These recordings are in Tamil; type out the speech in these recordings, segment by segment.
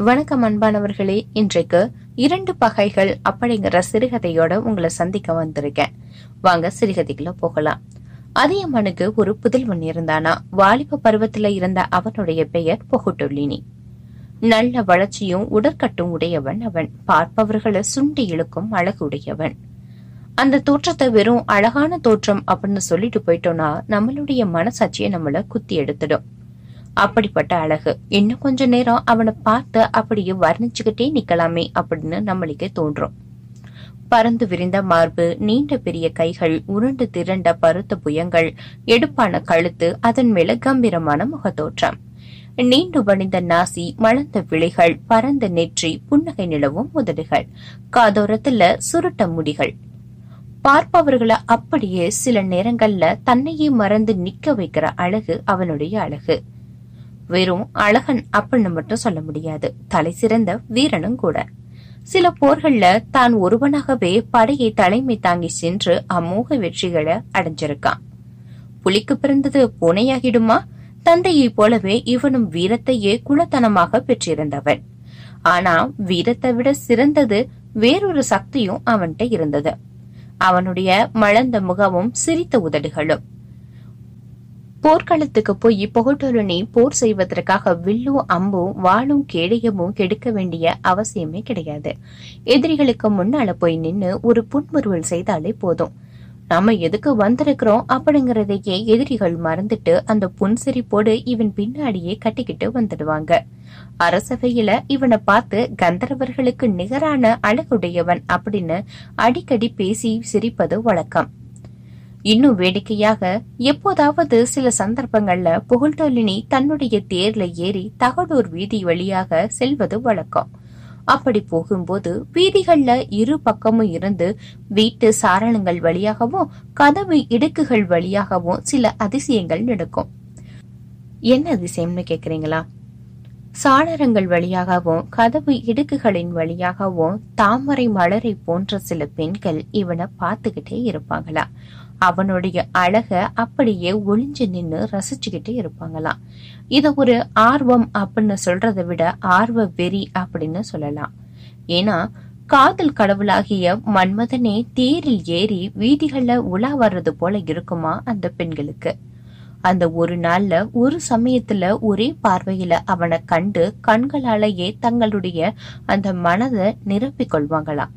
வணக்கம் அன்பானவர்களே. இன்றைக்கு இரண்டு பகைகள் அப்படிங்கிற சிறுகதையோட உங்களை சந்திக்க வந்திருக்கேன். வாங்க சிறுகதைக்குள்ள போகலாம். அதியம்மனுக்கு ஒரு புதல்வன் இருந்தானா? வாலிப பருவத்துல இருந்த அவனுடைய பெயர் பொகுட்டொல்லினி. நல்ல வளர்ச்சியும் உடற்கட்டும் உடையவன் அவன். பார்ப்பவர்களை சுண்டி இழுக்கும் அழகு உடையவன் அந்த தோற்றத்தை வெறும் அழகான தோற்றம் அப்படின்னு சொல்லிட்டு போயிட்டோம்னா நம்மளுடைய மனசாட்சியை நம்மள குத்தி எடுத்துடும். அப்படிப்பட்ட அழகு. இன்னும் கொஞ்ச நேரம் அவனை பார்த்து அப்படியே வர்ணிச்சுக்கிட்டே நிக்கலாமே அப்படின்னு நம்மளுக்கே தோன்றும். பறந்து விரிந்த மார்பு நீண்ட பெரிய கைகள் உருண்டு திரண்ட பருத்த புயங்கள் எடுப்பான கழுத்து அதன் மேல கம்பீரமான முகத்தோற்றம். நீண்டு வணிந்த நாசி மலர்ந்த விழிகள் பரந்த நெற்றி புன்னகை நிலவும் உதடுகள் காதோரத்துல சுருட்ட முடிகள். பார்ப்பவர்களை அப்படியே சில நேரங்கள்ல தன்னையே மறந்து நிக்க வைக்கிற அழகு அவனுடைய அழகு. வெறும் அழகன் அப்படின்னு மட்டும் சொல்ல முடியாது. தலை சிறந்த வீரனும் கூட. சில போர்கள்ல தான் ஒருவனாகவே படையை தலைமை தாங்கி சென்று அமோக வெற்றிகளை அடைஞ்சிருக்கான். புலிக்கு பிறந்தது பூனையாகிடுமா? தந்தையைப் போலவே இவனும் வீரத்தையே குலத்தனமாக பெற்றிருந்தவன். ஆனா வீரத்தை விட சிறந்தது வேறொரு சக்தியும் அவன்கிட்ட இருந்தது. அவனுடைய மலர்ந்த முகமும் சிரித்த உதடுகளும். போர்க்களத்துக்கு போய் புகட்டொருணி போர் செய்வதற்காக வில்லும் அம்பும் வாளும் கேடயமும் கெடுக்க வேண்டிய அவசியமே கிடையாது. எதிரிகளுக்கு முன்னால போய் நின்னு ஒரு புன்முறுவல் செய்தாலே போதும். நாம எதுக்கு வந்திருக்கிறோம் அப்படிங்கறதையே எதிரிகள் மறந்துட்டு அந்த புன்சிரிப்போடு இவன் பின்னாடியே கட்டிக்கிட்டு வந்துடுவாங்க. அரசவையில இவனை பார்த்து கந்தர்வர்களுக்கு நிகரான அழகுடையவன் அப்படின்னு அடிக்கடி பேசி சிரிப்பது வழக்கம். இன்னும் வேடிக்கையாக எப்போதாவது சில சந்தர்ப்பங்கள்ல புகழ்டொலினி தன்னுடைய தேர்ல ஏறி தகடூர் வீதி வழியாக செல்வது வழக்கம். அப்படி போகும்போது வீதிகள்ல இரு பக்கமும் இருந்து வீட்டு சாரணங்கள் வழியாகவும் கதவு இடுக்குகள் வழியாகவும் சில அதிசயங்கள் நடக்கும். என்ன அதிசயம்னு கேக்குறீங்களா? சாளரங்கள் வழியாகவும் கதவு இடுக்குகளின் வழியாகவும் தாமரை மலரை போன்ற சில பெண்கள் இவனை பார்த்துக்கிட்டே இருப்பாங்களா? அவனுடைய அழக அப்படியே ஒளிஞ்சு நின்னு ரசிச்சுக்கிட்டே இருப்பாங்களாம். இத ஒரு ஆர்வம் அப்படின்னு சொல்றதை விட ஆர்வ வெறி அப்படின்னு சொல்லலாம். ஏன்னா காதல் கடவுளாகிய மன்மதனே தேரில் ஏறி வீதிகள்ல உலா வர்றது போல இருக்குமா அந்த பெண்களுக்கு. அந்த ஒரு நாள்ல ஒரு சமயத்துல ஒரே பார்வையில அவனை கண்டு கண்களாலேயே தங்களுடைய அந்த மனதை நிரப்பிக் கொள்வாங்களாம்.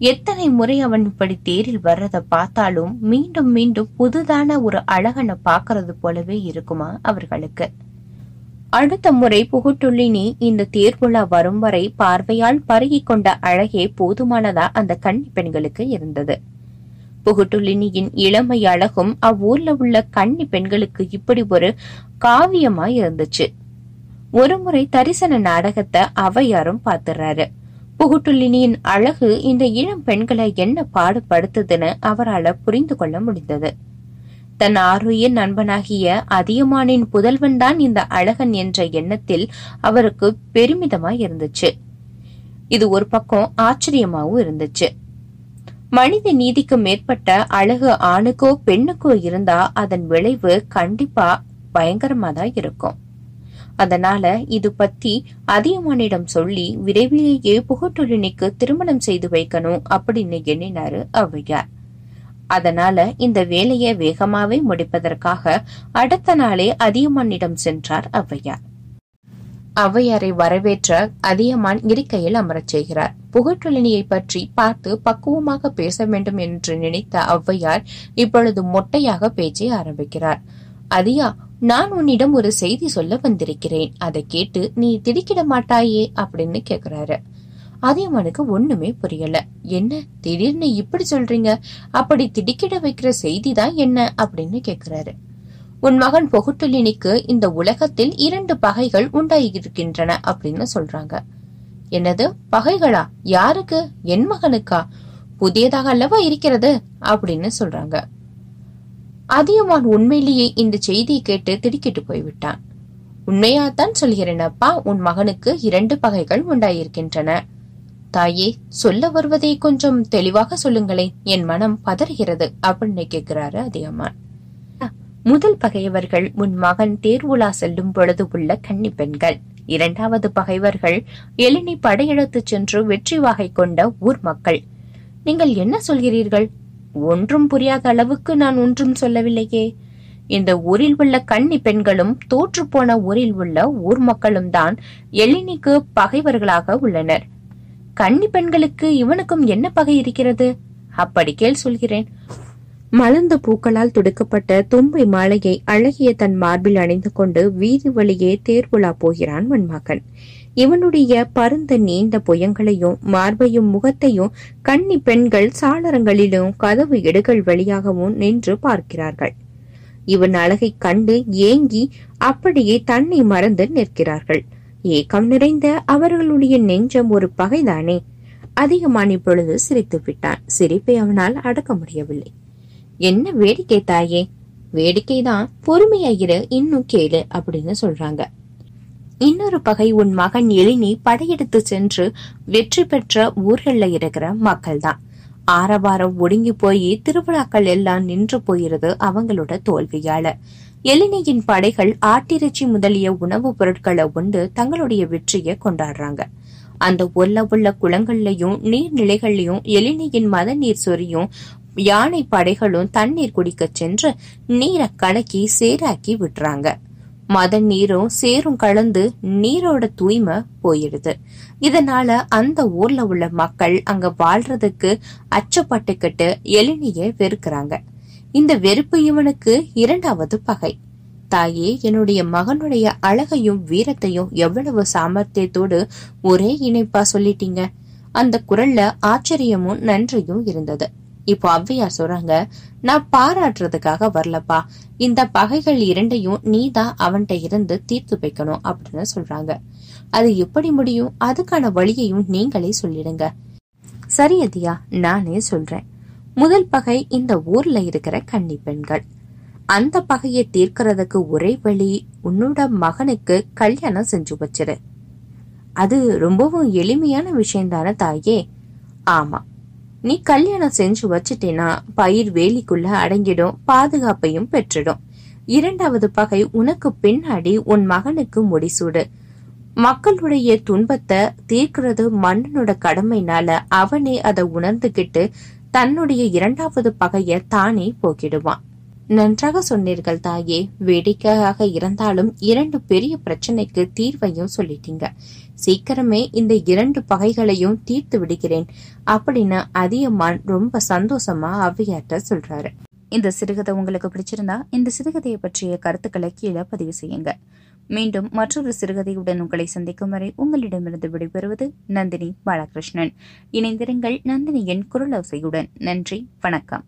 எத்தனை முறை அவன் இப்படி தேரில் வர்றத பார்த்தாலும் மீண்டும் மீண்டும் புதுதான ஒரு அழகனை பாக்குறது போலவே இருக்குமா அவர்களுக்கு? அடுத்த முறை புகுட்டுள்ளினி இந்த தேர்விழா வரும் வரை பார்வையால் பருகி கொண்ட அழகே போதுமானதா அந்த கன்னி பெண்களுக்கு இருந்தது. புகுட்டுள்ளினியின் இளமை அழகும் அவ்வூர்ல உள்ள கன்னி பெண்களுக்கு இப்படி ஒரு காவியமா இருந்துச்சு. ஒருமுறை தரிசன நாடகத்தை அவையாரும் பாத்துறாரு புகுட்டுள்ளினியின் அழகு இந்த இளம் பெண்களை என்ன பாடுபடுத்துதுன்னு அவரால புரிந்து கொள்ள முடிந்தது. தன் ஆரோய நண்பனாகிய அதியமானின் புதல்வன் தான் இந்த அழகன் என்ற எண்ணத்தில் அவருக்கு பெருமிதமாய் இருந்துச்சு. இது ஒரு பக்கம் ஆச்சரியமாவும் இருந்துச்சு. மனித நீதிக்கு மேற்பட்ட அழகு ஆணுக்கோ பெண்ணுக்கோ இருந்தா அதன் விளைவு கண்டிப்பா பயங்கரமா தான் இருக்கும். அதனால இது பத்தி அதியமானிடம் சொல்லி விரைவிலேயே புகட்டொழினிக்கு திருமணம் செய்து வைக்கணும் அப்படின்னு எண்ணினாரு ஔவையார். அதனால இந்த வேலையை வேகமாவே முடிப்பதற்காக அடுத்த நாளே அதியமானிடம் சென்றார் ஔவையார். ஔவையாரை வரவேற்ற அதியமான் இருக்கையில் அமரச் செய்கிறார். புகட்டொழினியை பற்றி பார்த்து பக்குவமாக பேச வேண்டும் என்று நினைத்த ஔவையார் இப்பொழுது மொட்டையாக பேச்சை ஆரம்பிக்கிறார். அதியா நான் உன்னிடம் ஒரு செய்தி சொல்ல வந்திருக்கிறேன். அதை கேட்டு நீ திடுக்கிட மாட்டாயே அப்படின்னு கேக்குறாரு. அதியமானுக்கு ஒண்ணுமே புரியல. என்ன? திடீர்னு இப்படி சொல்றீங்க? அப்படி திடுக்கிட வைக்கிற செய்தி தான் என்ன? அப்படின்னு கேக்குறாரு. உன் மகன் பொகுட்டுலினிக்கு இந்த உலகத்தில் இரண்டு பகைகள் உண்டாகியிருக்கின்றன அப்படின்னு சொல்றாங்க. என்னது? பகைகளா? யாருக்கு? என் மகனுக்கா? புதியதாக அல்லவா இருக்கிறது? அப்படின்னு சொல்றாங்க. அதியமான் உண்மையிலேயே இந்த செய்தியை கேட்டு திடுக்கிட்டு போய்விட்டான். உண்மையாத்தான் சொல்கிறேனப்பா உன் மகனுக்கு இரண்டு பகைகள் உண்டாயிருக்கின்றன. தாயே சொல்ல வருவதை கொஞ்சம் தெளிவாக சொல்லுங்களேன். என் மனம் பதறுகிறது அப்படின்னு கேட்கிறாரு அதியமான். முதல் பகையவர்கள் உன் மகன் தேர்வுலா செல்லும் பொழுது உள்ள கன்னி பெண்கள். இரண்டாவது பகைவர்கள் எழினி படையெடுத்துச் சென்று வெற்றி வாகை கொண்ட ஊர் மக்கள். நீங்கள் என்ன சொல்கிறீர்கள்? ஒன்றும் புரியாத அளவுக்கு நான் ஒன்றும் சொல்லவில்லையே. இந்த ஊரில் உள்ள கன்னி பெண்களும் தோற்றுப்போன ஊரில் உள்ள ஊர் மக்களும் தான் எழினிக்கு பகைவர்களாக உள்ளனர். கன்னி பெண்களுக்கு இவனுக்கும் என்ன பகை இருக்கிறது? அப்படி கேள் சொல்கிறேன். மலர்ந்த பூக்களால் துடுக்கப்பட்ட தும்பை மாலையை அழகிய தன் மார்பில் அணிந்து கொண்டு வீதி வழியே தேர்வுலா போகிறான் மண்மகன் இவனுடைய பருந்த நீண்ட புயங்களையும் மார்பையும் முகத்தையும் கன்னி பெண்கள் சாளரங்களிலும் கதவு இடுகள் வழியாகவும் நின்று பார்க்கிறார்கள். இவன் அழகை கண்டு ஏங்கி அப்படியே தன்னை மறந்து நிற்கிறார்கள். ஏக்கம் நிறைந்த அவர்களுடைய நெஞ்சம் ஒரு பகைதானே? அதிகமான இப்பொழுது சிரித்து விட்டான் சிரிப்பை அவனால் அடக்க முடியவில்லை. என்ன வேடிக்கை தாயே? வேடிக்கைதான். பொறுமையாயிரு இன்னும் கேளு அப்படின்னு சொல்றாங்க. இன்னொரு பகை உன் மகன் எழினி படையெடுத்து சென்று வெற்றி பெற்ற ஊர்கள்ல இருக்கிற மக்கள் தான் ஆரவாரம் ஒடுங்கி போய் திருவிழாக்கள் எல்லாம் நின்று போயிருது அவங்களோட தோல்வியால. எலினியின் படைகள் ஆட்டிறைச்சி முதலிய உணவுப் பொருட்களை உண்டு தங்களுடைய வெற்றியை கொண்டாடுறாங்க. அந்த ஒல்ல உள்ள குளங்கள்லயும் நீர்நிலைகள்லயும் எலினியின் மத நீர் சொரியும் யானை படைகளும் தண்ணீர் குடிக்கச் சென்று நீரை கலக்கி சேராக்கி விட்டுறாங்க. மத நீரும் சேரும் கலந்து நீரோட தூய்மை போயிடுது. இதனால அந்த ஊர்ல உள்ள மக்கள் அங்க வாழ்றதுக்கு அச்சப்பட்டுக்கிட்டு எளினிய வெறுக்கிறாங்க. இந்த வெறுப்பு இவனுக்கு இரண்டாவது பகை. தாயே என்னுடைய மகனுடைய அழகையும் வீரத்தையும் எவ்வளவு சாமர்த்தியத்தோடு ஒரே இணைப்பா சொல்லிட்டீங்க. அந்த குரல்ல ஆச்சரியமும் நன்றியும் இருந்தது. இப்போ அவ்வையார் சொல்றாங்க நான் பாராட்டுறதுக்காக வரலப்பா. இந்த பகைகள் இரண்டையும் நீ தான் அவன்கிட்ட இருந்து தீர்த்து வைக்கணும் அப்படின்னு சொல்றாங்க. அது எப்படி முடியும்? அதுக்கான வழியையும் நீங்களே சொல்லிடுங்க. சரி அதியா நானே சொல்றேன். முதல் பகை இந்த ஊர்ல இருக்கிற கன்னி பெண்கள். அந்த பகையை தீர்க்கறதுக்கு ஒரே வழி உன்னோட மகனுக்கு கல்யாணம் செஞ்சு வச்சிரு. அது ரொம்பவும் எளிமையான விஷயம் தானே தாயே? ஆமா. நீ கல்யாணம் செஞ்சு வச்சிட்டேனா? பயிர் வேலிக்குள்ள அடங்கிடும் பாதுகாப்பையும் பெற்றிடும். இரண்டாவது பகை உனக்கு பின்னாடி உன் மகனுக்கு முடிசூடு. மக்களுடைய துன்பத்தை தீர்க்கிறது மன்னனோட கடமைனால அவனே அதை உணர்ந்துகிட்டு தன்னுடைய இரண்டாவது பகைய தானே போக்கிடுவான். நன்றாக சொன்னீர்கள் தாயே. வேடிக்கையாக இருந்தாலும் இரண்டு பெரிய பிரச்சனைக்கு தீர்வையும் சொல்லிட்டீங்க. சீக்கிரமே இந்த இரண்டு பகைகளையும் தீர்த்து விடுகிறேன். அப்படின்னு அதியமான் ரொம்ப சந்தோஷமா அவ்வையார்ட்ட சொல்றாரு. இந்த சிறுகதை உங்களுக்கு பிடிச்சிருந்தா இந்த சிறுகதையை பற்றிய கருத்துக்களை கீழே பதிவு செய்யுங்க. மீண்டும் மற்றொரு சிறுகதையுடன் உங்களை சந்திக்கும் வரை உங்களிடமிருந்து விடைபெறுவது நந்தினி பாலகிருஷ்ணன். இணைந்திருங்கள் நந்தினியின் குரலோசையுடன். நன்றி வணக்கம்.